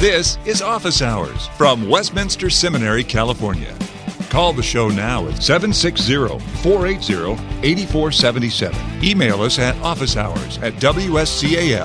This is Office Hours from Westminster Seminary, California. Call the show now at 760 480 8477. Email us at officehours at wscal.edu.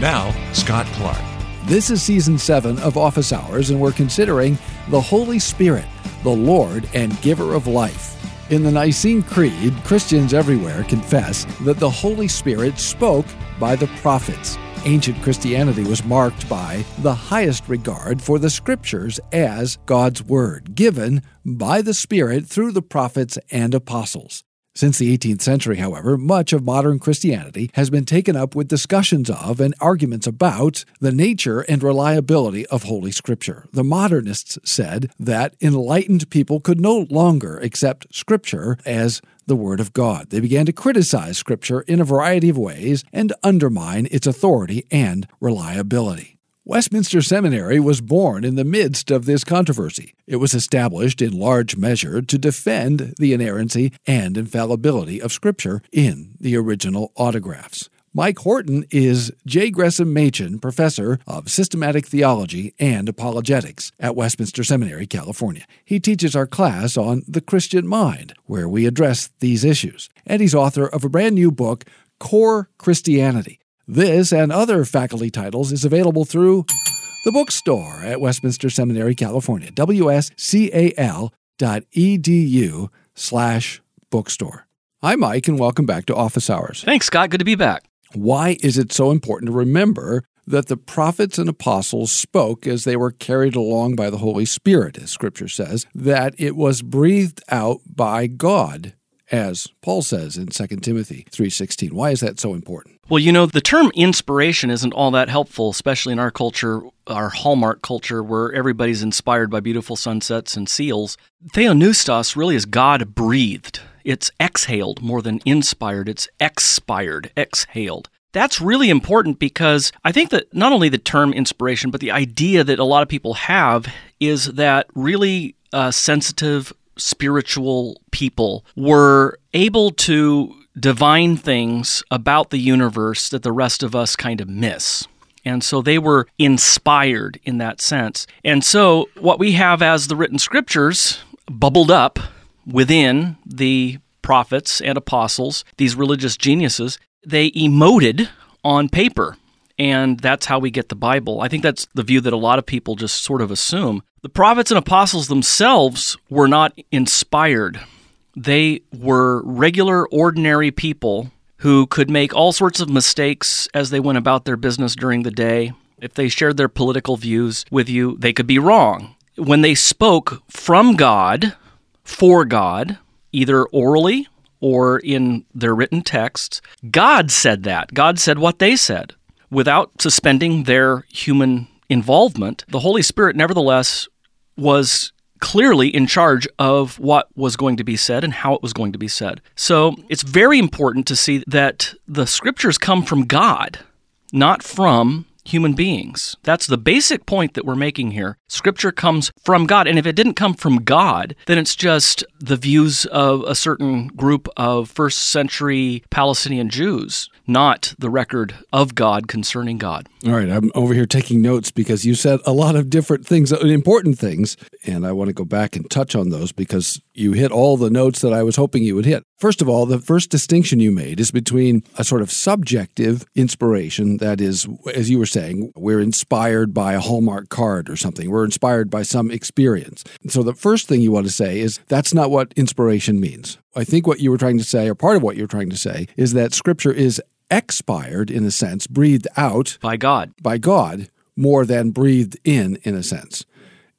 Now, Scott Clark. This is season seven of Office Hours, and we're considering the Holy Spirit, the Lord and giver of life. In the Nicene Creed, Christians everywhere confess that the Holy Spirit spoke by the prophets. Ancient Christianity was marked by the highest regard for the Scriptures as God's Word, given by the Spirit through the prophets and apostles. Since the 18th century, however, much of modern Christianity has been taken up with discussions of and arguments about the nature and reliability of Holy Scripture. The modernists said that enlightened people could no longer accept Scripture as the Word of God. They began to criticize Scripture in a variety of ways and undermine its authority and reliability. Westminster Seminary was born in the midst of this controversy. It was established in large measure to defend the inerrancy and infallibility of Scripture in the original autographs. Mike Horton is J. Gresham Machen Professor of Systematic Theology and Apologetics at Westminster Seminary, California. He teaches our class on the Christian mind, where we address these issues. And he's author of a brand new book, Core Christianity this and other faculty titles is available through the bookstore at Westminster Seminary, California. wscal.edu slash bookstore. Hi, Mike, and welcome back to Office Hours. Thanks, Scott. Good to be back. Why is it so important to remember that the prophets and apostles spoke as they were carried along by the Holy Spirit, as Scripture says, that it was breathed out by God? As Paul says in 2 Timothy 3:16. Why is that so important? Well, you know, the term inspiration isn't all that helpful, especially in our culture, our hallmark culture where everybody's inspired by beautiful sunsets and seals. Theopneustos really is God breathed. It's exhaled more than inspired, it's expired, exhaled. That's really important because I think that not only the term inspiration, but the idea that a lot of people have is that really uh, sensitive, spiritual people were able to divine things about the universe that the rest of us kind of miss. And so they were inspired in that sense. And so what we have as the written scriptures bubbled up within the prophets and apostles, these religious geniuses, they emoted on paper. And that's how we get the Bible. I think that's the view that a lot of people just sort of assume. The prophets and apostles themselves were not inspired, they were regular, ordinary people who could make all sorts of mistakes as they went about their business during the day. If they shared their political views with you, they could be wrong. When they spoke from God, for God, either orally or in their written texts, God said that. God said what they said without suspending their human involvement, the Holy Spirit nevertheless was clearly in charge of what was going to be said and how it was going to be said. So it's very important to see that the scriptures come from God, not from human beings. That's the basic point that we're making here. Scripture comes from God. And if it didn't come from God, then it's just the views of a certain group of first century Palestinian Jews, not the record of God concerning God. All right. I'm over here taking notes because you said a lot of different things, uh, important things. And I want to go back and touch on those because you hit all the notes that I was hoping you would hit. First of all, the first distinction you made is between a sort of subjective inspiration, that is, as you were saying, we're inspired by a Hallmark card or something, we're inspired by some experience. So the first thing you want to say is that's not what inspiration means. I think what you were trying to say, or part of what you're trying to say, is that Scripture is expired in a sense, breathed out by God. By God more than breathed in, in a sense.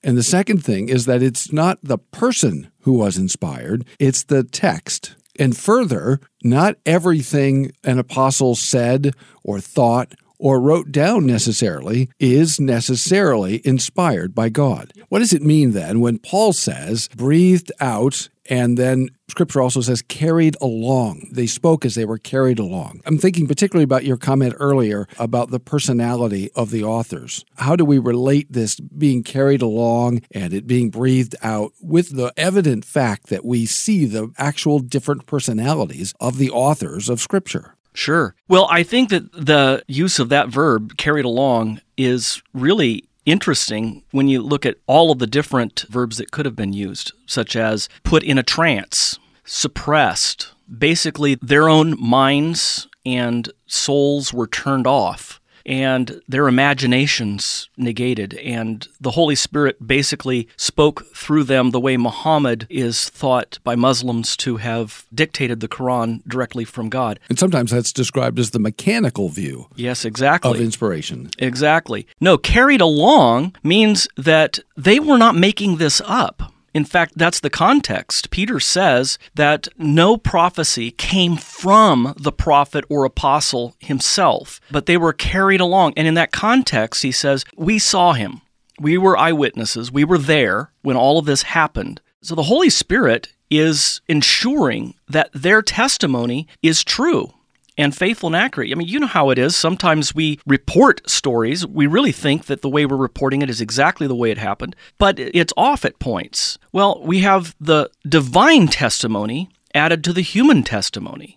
And the second thing is that it's not the person who was inspired, it's the text. And further, not everything an apostle said or thought or wrote down necessarily is necessarily inspired by God. What does it mean then when Paul says breathed out and then scripture also says carried along. They spoke as they were carried along. I'm thinking particularly about your comment earlier about the personality of the authors. How do we relate this being carried along and it being breathed out with the evident fact that we see the actual different personalities of the authors of scripture? Sure. Well, I think that the use of that verb, carried along, is really interesting when you look at all of the different verbs that could have been used, such as put in a trance, suppressed. Basically, their own minds and souls were turned off and their imaginations negated. And the Holy Spirit basically spoke through them the way Muhammad is thought by Muslims to have dictated the Quran directly from God. And sometimes that's described as the mechanical view. Yes, exactly. Of inspiration. Exactly. No, carried along means that they were not making this up. In fact, that's the context. Peter says that no prophecy came from the prophet or apostle himself, but they were carried along. And in that context, he says, We saw him. We were eyewitnesses. We were there when all of this happened. So the Holy Spirit is ensuring that their testimony is true and faithful and accurate. I mean, you know how it is. Sometimes we report stories. We really think that the way we're reporting it is exactly the way it happened, but it's off at points. Well, we have the divine testimony added to the human testimony.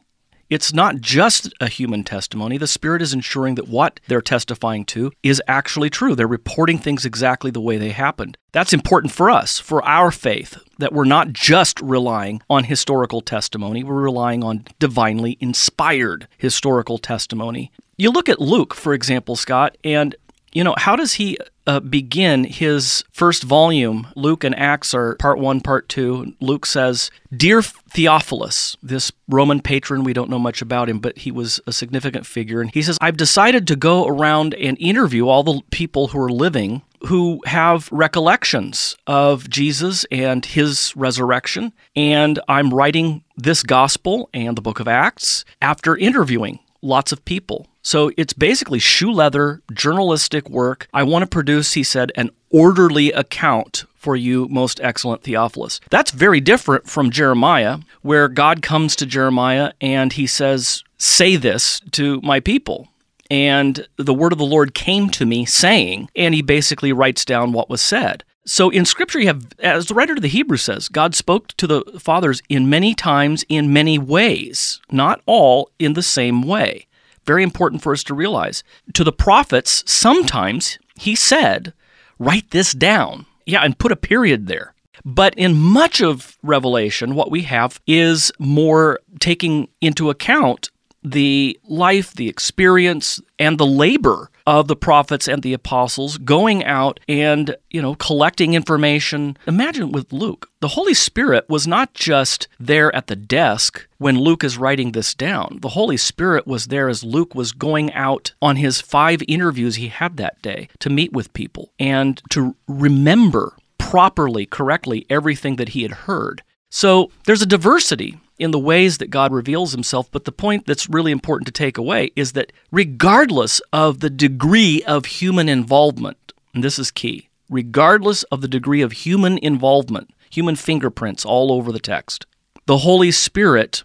It's not just a human testimony. The Spirit is ensuring that what they're testifying to is actually true. They're reporting things exactly the way they happened. That's important for us, for our faith, that we're not just relying on historical testimony, we're relying on divinely inspired historical testimony. You look at Luke, for example, Scott, and you know, how does he uh, begin his first volume? Luke and Acts are part one, part two. Luke says, Dear Theophilus, this Roman patron, we don't know much about him, but he was a significant figure. And he says, I've decided to go around and interview all the people who are living who have recollections of Jesus and his resurrection. And I'm writing this gospel and the book of Acts after interviewing lots of people. So it's basically shoe leather journalistic work. I want to produce, he said, an orderly account for you, most excellent Theophilus. That's very different from Jeremiah, where God comes to Jeremiah and he says, Say this to my people. And the word of the Lord came to me saying, and he basically writes down what was said. So in Scripture, you have, as the writer of the Hebrew says, God spoke to the fathers in many times, in many ways, not all in the same way. Very important for us to realize. To the prophets, sometimes he said, write this down. Yeah, and put a period there. But in much of Revelation, what we have is more taking into account the life, the experience, and the labor of the prophets and the apostles going out and, you know, collecting information. Imagine with Luke, the Holy Spirit was not just there at the desk when Luke is writing this down. The Holy Spirit was there as Luke was going out on his five interviews he had that day to meet with people and to remember properly, correctly, everything that he had heard. So there's a diversity in the ways that God reveals himself. But the point that's really important to take away is that regardless of the degree of human involvement, and this is key, regardless of the degree of human involvement, human fingerprints all over the text, the Holy Spirit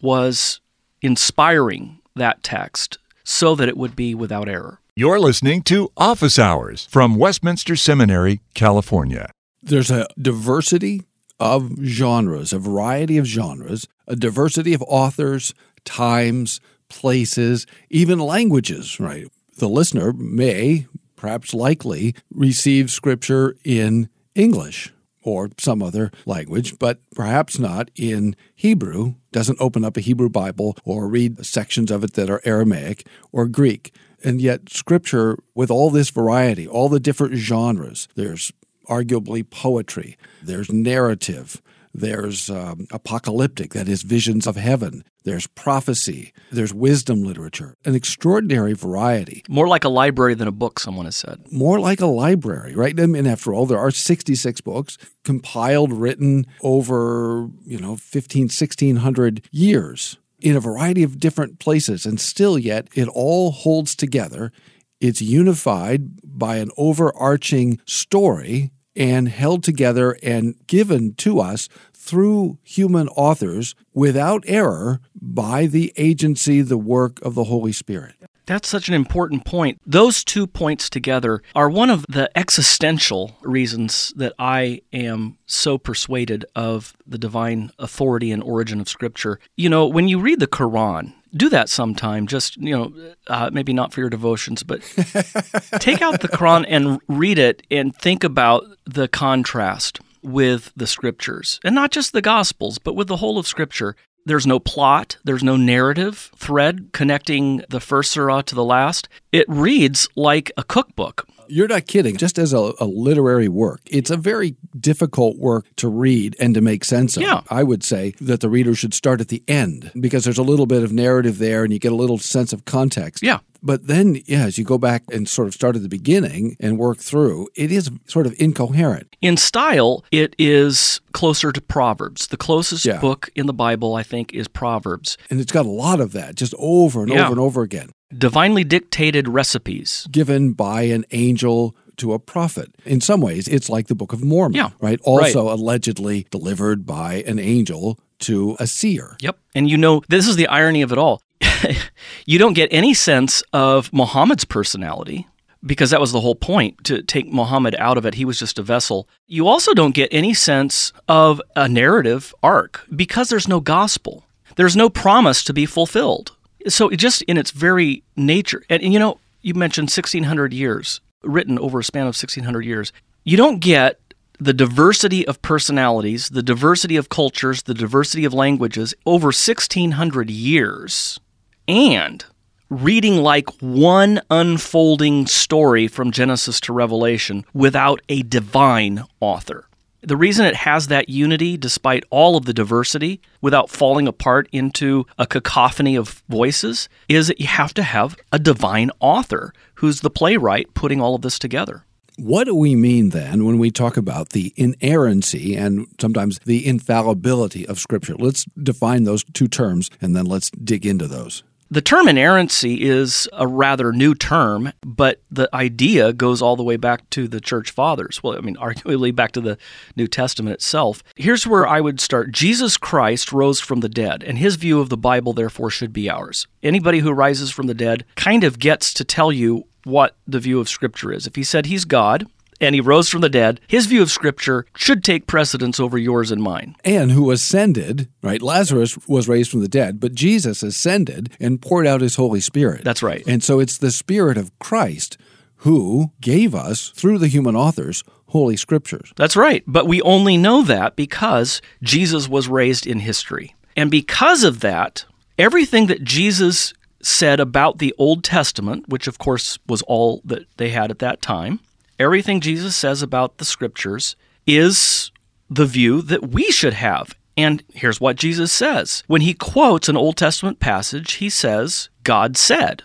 was inspiring that text so that it would be without error. You're listening to Office Hours from Westminster Seminary, California. There's a diversity of genres, a variety of genres, a diversity of authors, times, places, even languages, right? The listener may, perhaps likely, receive scripture in English or some other language, but perhaps not in Hebrew, doesn't open up a Hebrew Bible or read sections of it that are Aramaic or Greek. And yet, scripture, with all this variety, all the different genres, there's arguably poetry, there's narrative, there's um, apocalyptic, that is, visions of heaven. There's prophecy. There's wisdom literature. An extraordinary variety. More like a library than a book, someone has said. More like a library, right? I mean, after all, there are 66 books compiled, written over, you know, 15, 1600 years in a variety of different places. And still, yet, it all holds together. It's unified by an overarching story and held together and given to us through human authors without error by the agency, the work of the Holy Spirit. That's such an important point. Those two points together are one of the existential reasons that I am so persuaded of the divine authority and origin of Scripture. You know, when you read the Quran, do that sometime. Just, you know, uh, maybe not for your devotions, but take out the Quran and read it and think about the contrast with the scriptures. And not just the Gospels, but with the whole of Scripture. There's no plot, there's no narrative thread connecting the first surah to the last. It reads like a cookbook. You're not kidding. Just as a, a, literary work, it's a very difficult work to read and to make sense of. Yeah. I would say that the reader should start at the end because there's a little bit of narrative there and you get a little sense of context. Yeah. But then, yeah, as you go back and sort of start at the beginning and work through, it is sort of incoherent. In style, it is closer to Proverbs. The closest Yeah. book in the Bible, I think, is Proverbs. And it's got a lot of that just over and Yeah. over and over again, Divinely dictated recipes. given by an angel to a prophet. In some ways, it's like the Book of Mormon, Yeah, right? Also allegedly delivered by an angel to a seer. Yep. And you know, this is the irony of it all. you don't get any sense of Muhammad's personality because that was the whole point to take Muhammad out of it. He was just a vessel. You also don't get any sense of a narrative arc because there's no gospel. There's no promise to be fulfilled. So just in its very nature, and, and you know, you mentioned 1600 years, written over a span of 1600 years. You don't get the diversity of personalities, the diversity of cultures, the diversity of languages over 1600 years, and reading like one unfolding story from Genesis to Revelation without a divine author. The reason it has that unity, despite all of the diversity, without falling apart into a cacophony of voices, is that you have to have a divine author who's the playwright putting all of this together. What do we mean then when we talk about the inerrancy and sometimes the infallibility of Scripture? Let's define those two terms and then let's dig into those. The term inerrancy is a rather new term, but the idea goes all the way back to the church fathers. Well, I mean, arguably back to the New Testament itself. Here's where I would start Jesus Christ rose from the dead, and his view of the Bible, therefore, should be ours. Anybody who rises from the dead kind of gets to tell you what the view of Scripture is. If he said he's God, and he rose from the dead, his view of Scripture should take precedence over yours and mine. And who ascended, right? Lazarus was raised from the dead, but Jesus ascended and poured out his Holy Spirit. That's right. And so it's the Spirit of Christ who gave us, through the human authors, Holy Scriptures. That's right. But we only know that because Jesus was raised in history. And because of that, everything that Jesus said about the Old Testament, which of course was all that they had at that time, everything Jesus says about the scriptures is the view that we should have. And here's what Jesus says. When he quotes an Old Testament passage, he says, God said.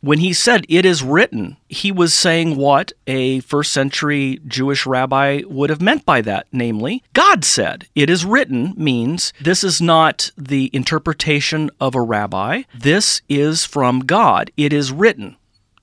When he said, it is written, he was saying what a first century Jewish rabbi would have meant by that, namely, God said. It is written means this is not the interpretation of a rabbi, this is from God. It is written.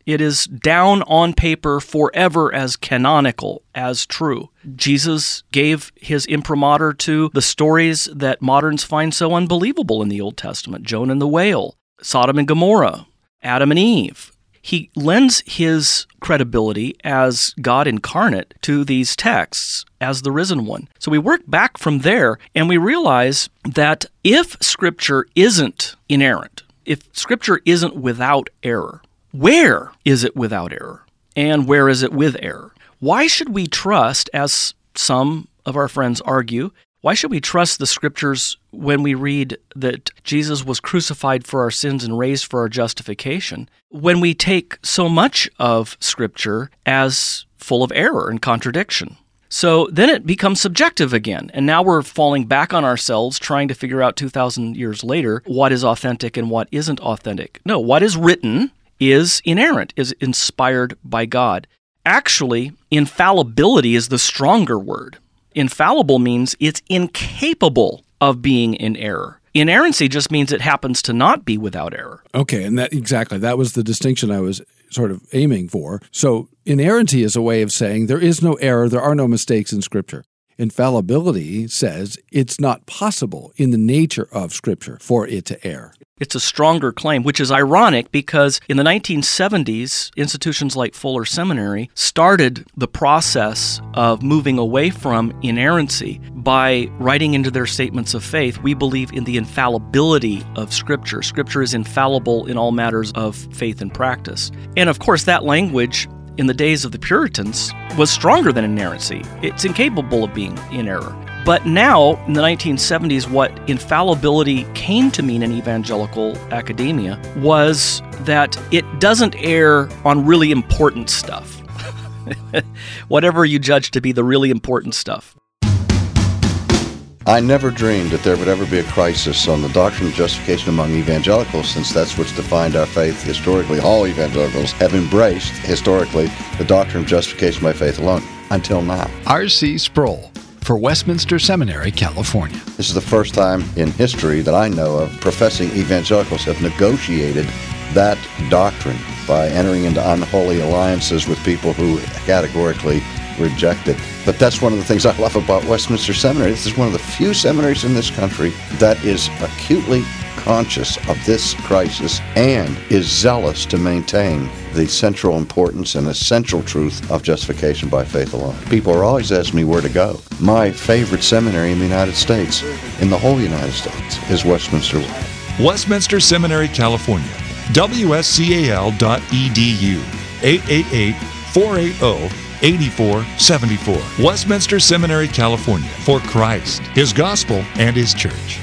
It is down on paper forever as canonical, as true. Jesus gave his imprimatur to the stories that moderns find so unbelievable in the Old Testament Jonah and the whale, Sodom and Gomorrah, Adam and Eve. He lends his credibility as God incarnate to these texts as the risen one. So we work back from there and we realize that if Scripture isn't inerrant, if Scripture isn't without error, where is it without error? And where is it with error? Why should we trust, as some of our friends argue, why should we trust the scriptures when we read that Jesus was crucified for our sins and raised for our justification, when we take so much of scripture as full of error and contradiction? So then it becomes subjective again. And now we're falling back on ourselves trying to figure out 2,000 years later what is authentic and what isn't authentic. No, what is written is inerrant, is inspired by God. Actually, infallibility is the stronger word. Infallible means it's incapable of being in error. Inerrancy just means it happens to not be without error. Okay, and that exactly that was the distinction I was sort of aiming for. So, inerrancy is a way of saying there is no error, there are no mistakes in Scripture. Infallibility says it's not possible in the nature of Scripture for it to err. It's a stronger claim, which is ironic because in the 1970s, institutions like Fuller Seminary started the process of moving away from inerrancy by writing into their statements of faith, we believe in the infallibility of Scripture. Scripture is infallible in all matters of faith and practice. And of course, that language in the days of the Puritans was stronger than inerrancy. It's incapable of being in error. But now, in the 1970s, what infallibility came to mean in evangelical academia was that it doesn't err on really important stuff. Whatever you judge to be the really important stuff. I never dreamed that there would ever be a crisis on the doctrine of justification among evangelicals, since that's what's defined our faith historically. All evangelicals have embraced, historically, the doctrine of justification by faith alone, until now. R.C. Sproul for Westminster Seminary, California. This is the first time in history that I know of professing evangelicals have negotiated that doctrine by entering into unholy alliances with people who categorically reject it. But that's one of the things I love about Westminster Seminary. This is one of the few seminaries in this country that is acutely conscious of this crisis and is zealous to maintain the central importance and essential truth of justification by faith alone. People are always asking me where to go. My favorite seminary in the United States, in the whole United States, is Westminster. Westminster Seminary, California. WSCAL.edu. 888 480 8474. Westminster Seminary, California. For Christ, His gospel, and His church.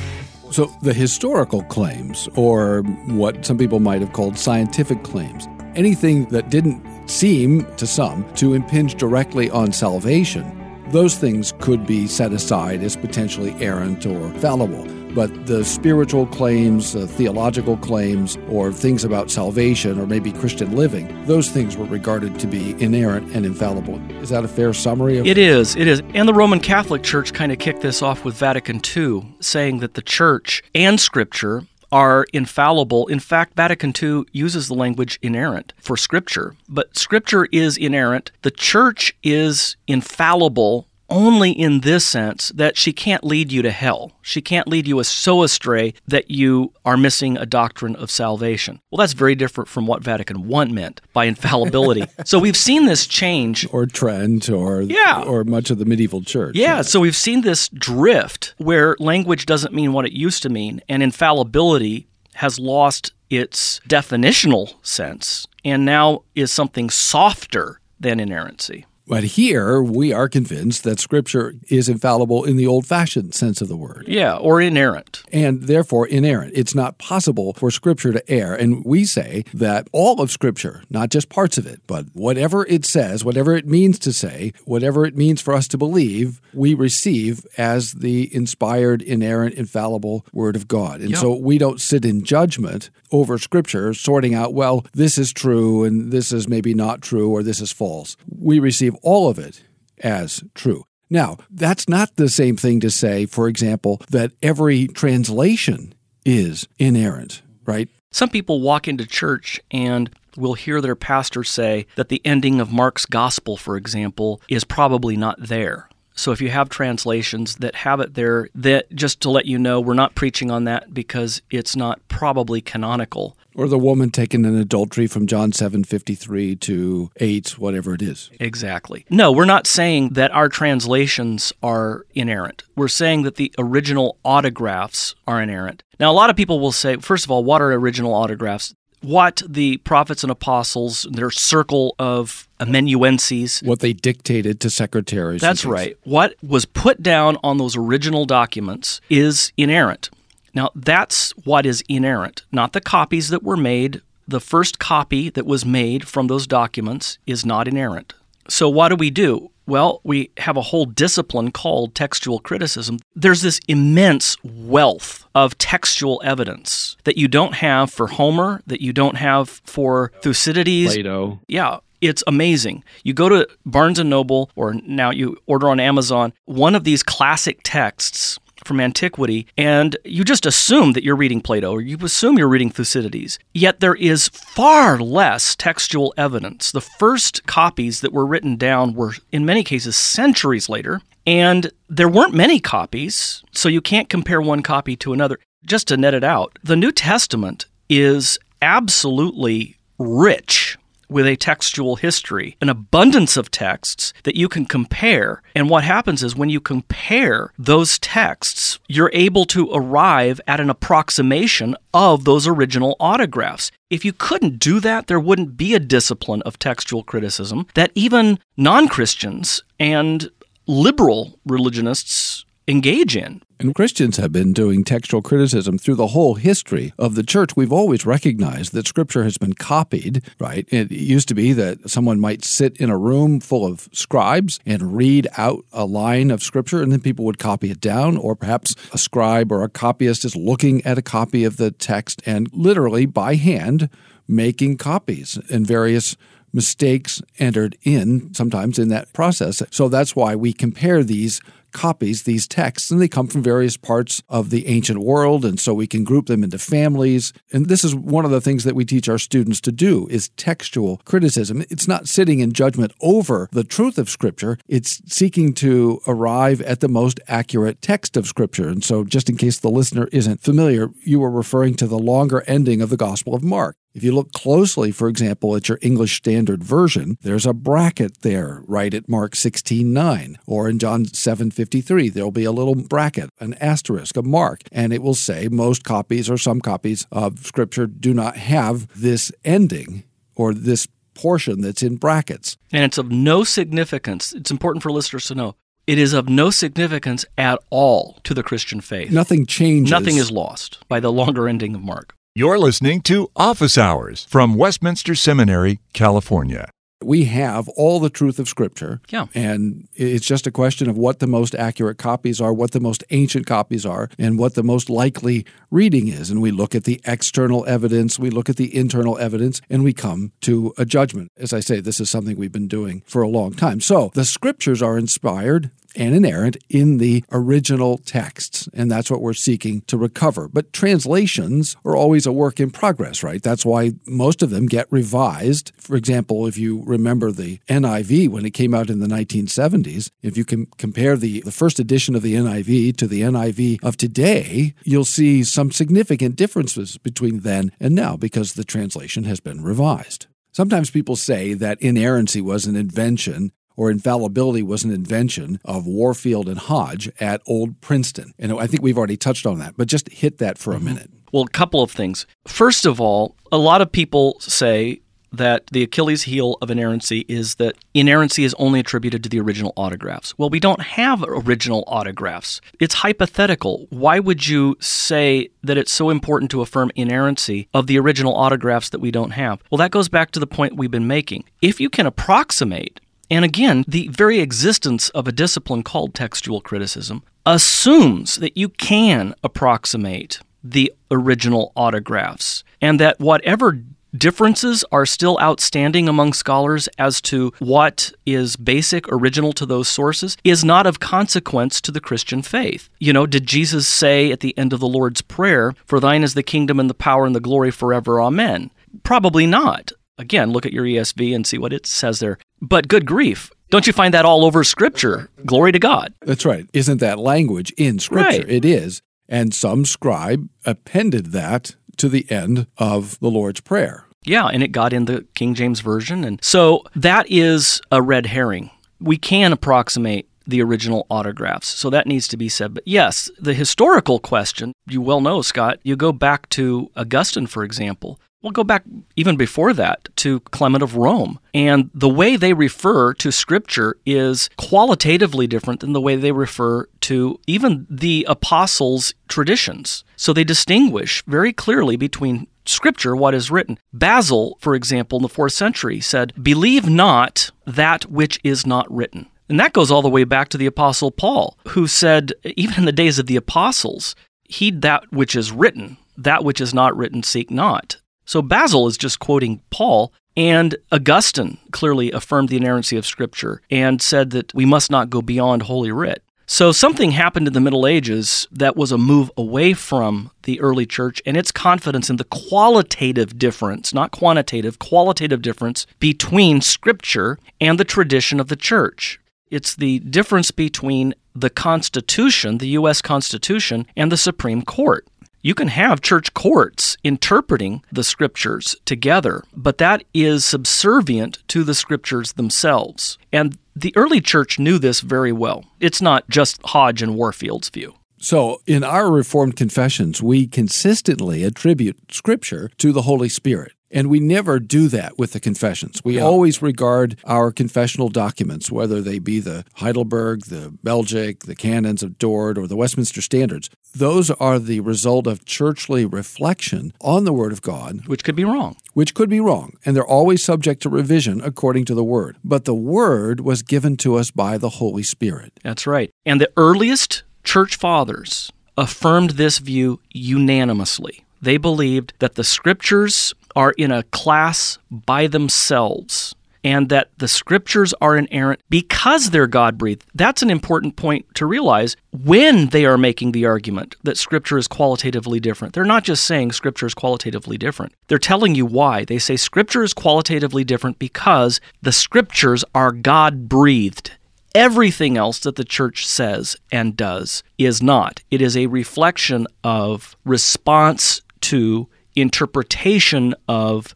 So, the historical claims, or what some people might have called scientific claims, anything that didn't seem to some to impinge directly on salvation, those things could be set aside as potentially errant or fallible. But the spiritual claims, the theological claims, or things about salvation or maybe Christian living, those things were regarded to be inerrant and infallible. Is that a fair summary? Of- it is. It is. And the Roman Catholic Church kind of kicked this off with Vatican II, saying that the church and Scripture are infallible. In fact, Vatican II uses the language inerrant for Scripture, but Scripture is inerrant. The church is infallible only in this sense that she can't lead you to hell. She can't lead you so astray that you are missing a doctrine of salvation. Well, that's very different from what Vatican I meant by infallibility. so we've seen this change. Or trend, or, yeah. or much of the medieval church. Yeah, yeah, so we've seen this drift where language doesn't mean what it used to mean, and infallibility has lost its definitional sense and now is something softer than inerrancy. But here we are convinced that Scripture is infallible in the old fashioned sense of the word. Yeah, or inerrant. And therefore inerrant. It's not possible for Scripture to err. And we say that all of Scripture, not just parts of it, but whatever it says, whatever it means to say, whatever it means for us to believe, we receive as the inspired, inerrant, infallible Word of God. And so we don't sit in judgment over Scripture, sorting out, well, this is true and this is maybe not true or this is false. We receive all of it as true. Now, that's not the same thing to say, for example, that every translation is inerrant, right? Some people walk into church and will hear their pastor say that the ending of Mark's gospel, for example, is probably not there. So if you have translations that have it there, that just to let you know, we're not preaching on that because it's not probably canonical. Or the woman taken in adultery from John 7:53 to 8 whatever it is. Exactly. No, we're not saying that our translations are inerrant. We're saying that the original autographs are inerrant. Now a lot of people will say first of all, what are original autographs? What the prophets and apostles, their circle of amanuenses, what they dictated to secretaries. That's right. What was put down on those original documents is inerrant. Now, that's what is inerrant, not the copies that were made. The first copy that was made from those documents is not inerrant. So, what do we do? Well, we have a whole discipline called textual criticism. There's this immense wealth of textual evidence that you don't have for Homer, that you don't have for Thucydides. Plato. Yeah, it's amazing. You go to Barnes and Noble or now you order on Amazon one of these classic texts from antiquity, and you just assume that you're reading Plato or you assume you're reading Thucydides. Yet there is far less textual evidence. The first copies that were written down were, in many cases, centuries later, and there weren't many copies, so you can't compare one copy to another. Just to net it out, the New Testament is absolutely rich with a textual history, an abundance of texts that you can compare. And what happens is when you compare those texts, you're able to arrive at an approximation of those original autographs. If you couldn't do that, there wouldn't be a discipline of textual criticism that even non Christians and liberal religionists engage in. And Christians have been doing textual criticism through the whole history of the church. We've always recognized that Scripture has been copied, right? It used to be that someone might sit in a room full of scribes and read out a line of Scripture, and then people would copy it down, or perhaps a scribe or a copyist is looking at a copy of the text and literally by hand making copies in various mistakes entered in sometimes in that process. So that's why we compare these copies, these texts, and they come from various parts of the ancient world, and so we can group them into families. And this is one of the things that we teach our students to do is textual criticism. It's not sitting in judgment over the truth of Scripture, it's seeking to arrive at the most accurate text of Scripture. And so, just in case the listener isn't familiar, you were referring to the longer ending of the Gospel of Mark. If you look closely, for example, at your English Standard Version, there's a bracket there right at Mark 16:9, or in John 7:53, there'll be a little bracket, an asterisk, a mark, and it will say most copies or some copies of scripture do not have this ending or this portion that's in brackets. And it's of no significance. It's important for listeners to know. It is of no significance at all to the Christian faith. Nothing changes. Nothing is lost by the longer ending of Mark. You're listening to Office Hours from Westminster Seminary, California. We have all the truth of Scripture. Yeah. And it's just a question of what the most accurate copies are, what the most ancient copies are, and what the most likely reading is. And we look at the external evidence, we look at the internal evidence, and we come to a judgment. As I say, this is something we've been doing for a long time. So the Scriptures are inspired and inerrant in the original texts. And that's what we're seeking to recover. But translations are always a work in progress, right? That's why most of them get revised. For example, if you remember the NIV when it came out in the 1970s, if you can compare the, the first edition of the NIV to the NIV of today, you'll see some significant differences between then and now because the translation has been revised. Sometimes people say that inerrancy was an invention or infallibility was an invention of Warfield and Hodge at Old Princeton. And I think we've already touched on that, but just hit that for a mm-hmm. minute. Well, a couple of things. First of all, a lot of people say that the Achilles heel of inerrancy is that inerrancy is only attributed to the original autographs. Well, we don't have original autographs. It's hypothetical. Why would you say that it's so important to affirm inerrancy of the original autographs that we don't have? Well, that goes back to the point we've been making. If you can approximate and again, the very existence of a discipline called textual criticism assumes that you can approximate the original autographs and that whatever differences are still outstanding among scholars as to what is basic original to those sources is not of consequence to the Christian faith. You know, did Jesus say at the end of the Lord's Prayer, For thine is the kingdom and the power and the glory forever, amen? Probably not. Again, look at your ESV and see what it says there. But good grief, don't you find that all over Scripture? Glory to God. That's right. Isn't that language in Scripture? Right. It is. And some scribe appended that to the end of the Lord's Prayer. Yeah, and it got in the King James Version. And so that is a red herring. We can approximate the original autographs. So that needs to be said. But yes, the historical question, you well know, Scott, you go back to Augustine, for example. We'll go back even before that to Clement of Rome. And the way they refer to Scripture is qualitatively different than the way they refer to even the apostles' traditions. So they distinguish very clearly between Scripture, what is written. Basil, for example, in the fourth century said, Believe not that which is not written. And that goes all the way back to the Apostle Paul, who said, even in the days of the apostles, heed that which is written, that which is not written, seek not. So Basil is just quoting Paul, and Augustine clearly affirmed the inerrancy of Scripture and said that we must not go beyond Holy Writ. So something happened in the Middle Ages that was a move away from the early church and its confidence in the qualitative difference, not quantitative, qualitative difference between Scripture and the tradition of the church. It's the difference between the Constitution, the U.S. Constitution, and the Supreme Court. You can have church courts interpreting the scriptures together, but that is subservient to the scriptures themselves. And the early church knew this very well. It's not just Hodge and Warfield's view. So, in our Reformed confessions, we consistently attribute Scripture to the Holy Spirit. And we never do that with the confessions. We yeah. always regard our confessional documents, whether they be the Heidelberg, the Belgic, the Canons of Dort, or the Westminster Standards, those are the result of churchly reflection on the Word of God. Which could be wrong. Which could be wrong. And they're always subject to revision according to the Word. But the Word was given to us by the Holy Spirit. That's right. And the earliest church fathers affirmed this view unanimously. They believed that the scriptures are in a class by themselves and that the scriptures are inerrant because they're God breathed. That's an important point to realize when they are making the argument that scripture is qualitatively different. They're not just saying scripture is qualitatively different, they're telling you why. They say scripture is qualitatively different because the scriptures are God breathed. Everything else that the church says and does is not. It is a reflection of response to interpretation of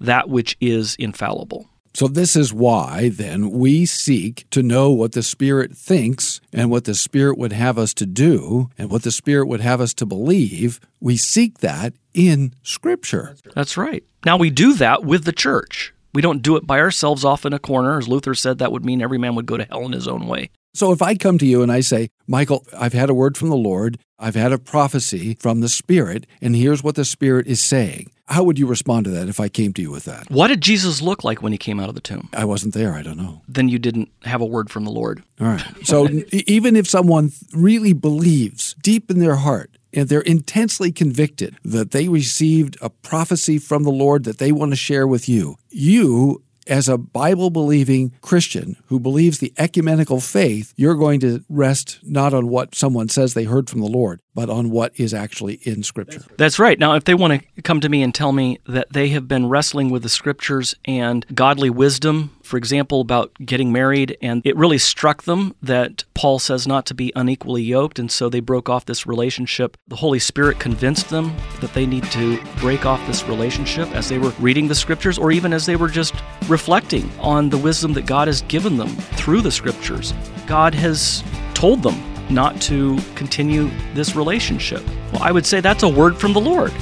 that which is infallible. So, this is why then we seek to know what the Spirit thinks and what the Spirit would have us to do and what the Spirit would have us to believe. We seek that in Scripture. That's right. Now, we do that with the church. We don't do it by ourselves off in a corner. As Luther said, that would mean every man would go to hell in his own way. So if I come to you and I say, Michael, I've had a word from the Lord, I've had a prophecy from the Spirit, and here's what the Spirit is saying. How would you respond to that if I came to you with that? What did Jesus look like when he came out of the tomb? I wasn't there. I don't know. Then you didn't have a word from the Lord. All right. So even if someone really believes deep in their heart and they're intensely convicted that they received a prophecy from the Lord that they want to share with you, you as a Bible believing Christian who believes the ecumenical faith, you're going to rest not on what someone says they heard from the Lord, but on what is actually in Scripture. That's right. Now, if they want to come to me and tell me that they have been wrestling with the Scriptures and godly wisdom, for example, about getting married, and it really struck them that Paul says not to be unequally yoked, and so they broke off this relationship, the Holy Spirit convinced them that they need to break off this relationship as they were reading the Scriptures, or even as they were just reflecting on the wisdom that God has given them through the Scriptures. God has told them not to continue this relationship. Well, I would say that's a word from the Lord.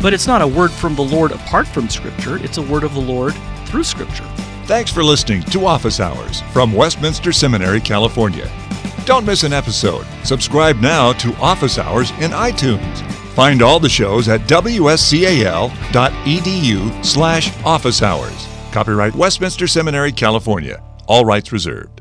But it's not a word from the Lord apart from Scripture, it's a word of the Lord through Scripture. Thanks for listening to Office Hours from Westminster Seminary, California. Don't miss an episode. Subscribe now to Office Hours in iTunes. Find all the shows at wscal.edu slash office hours. Copyright Westminster Seminary, California. All rights reserved.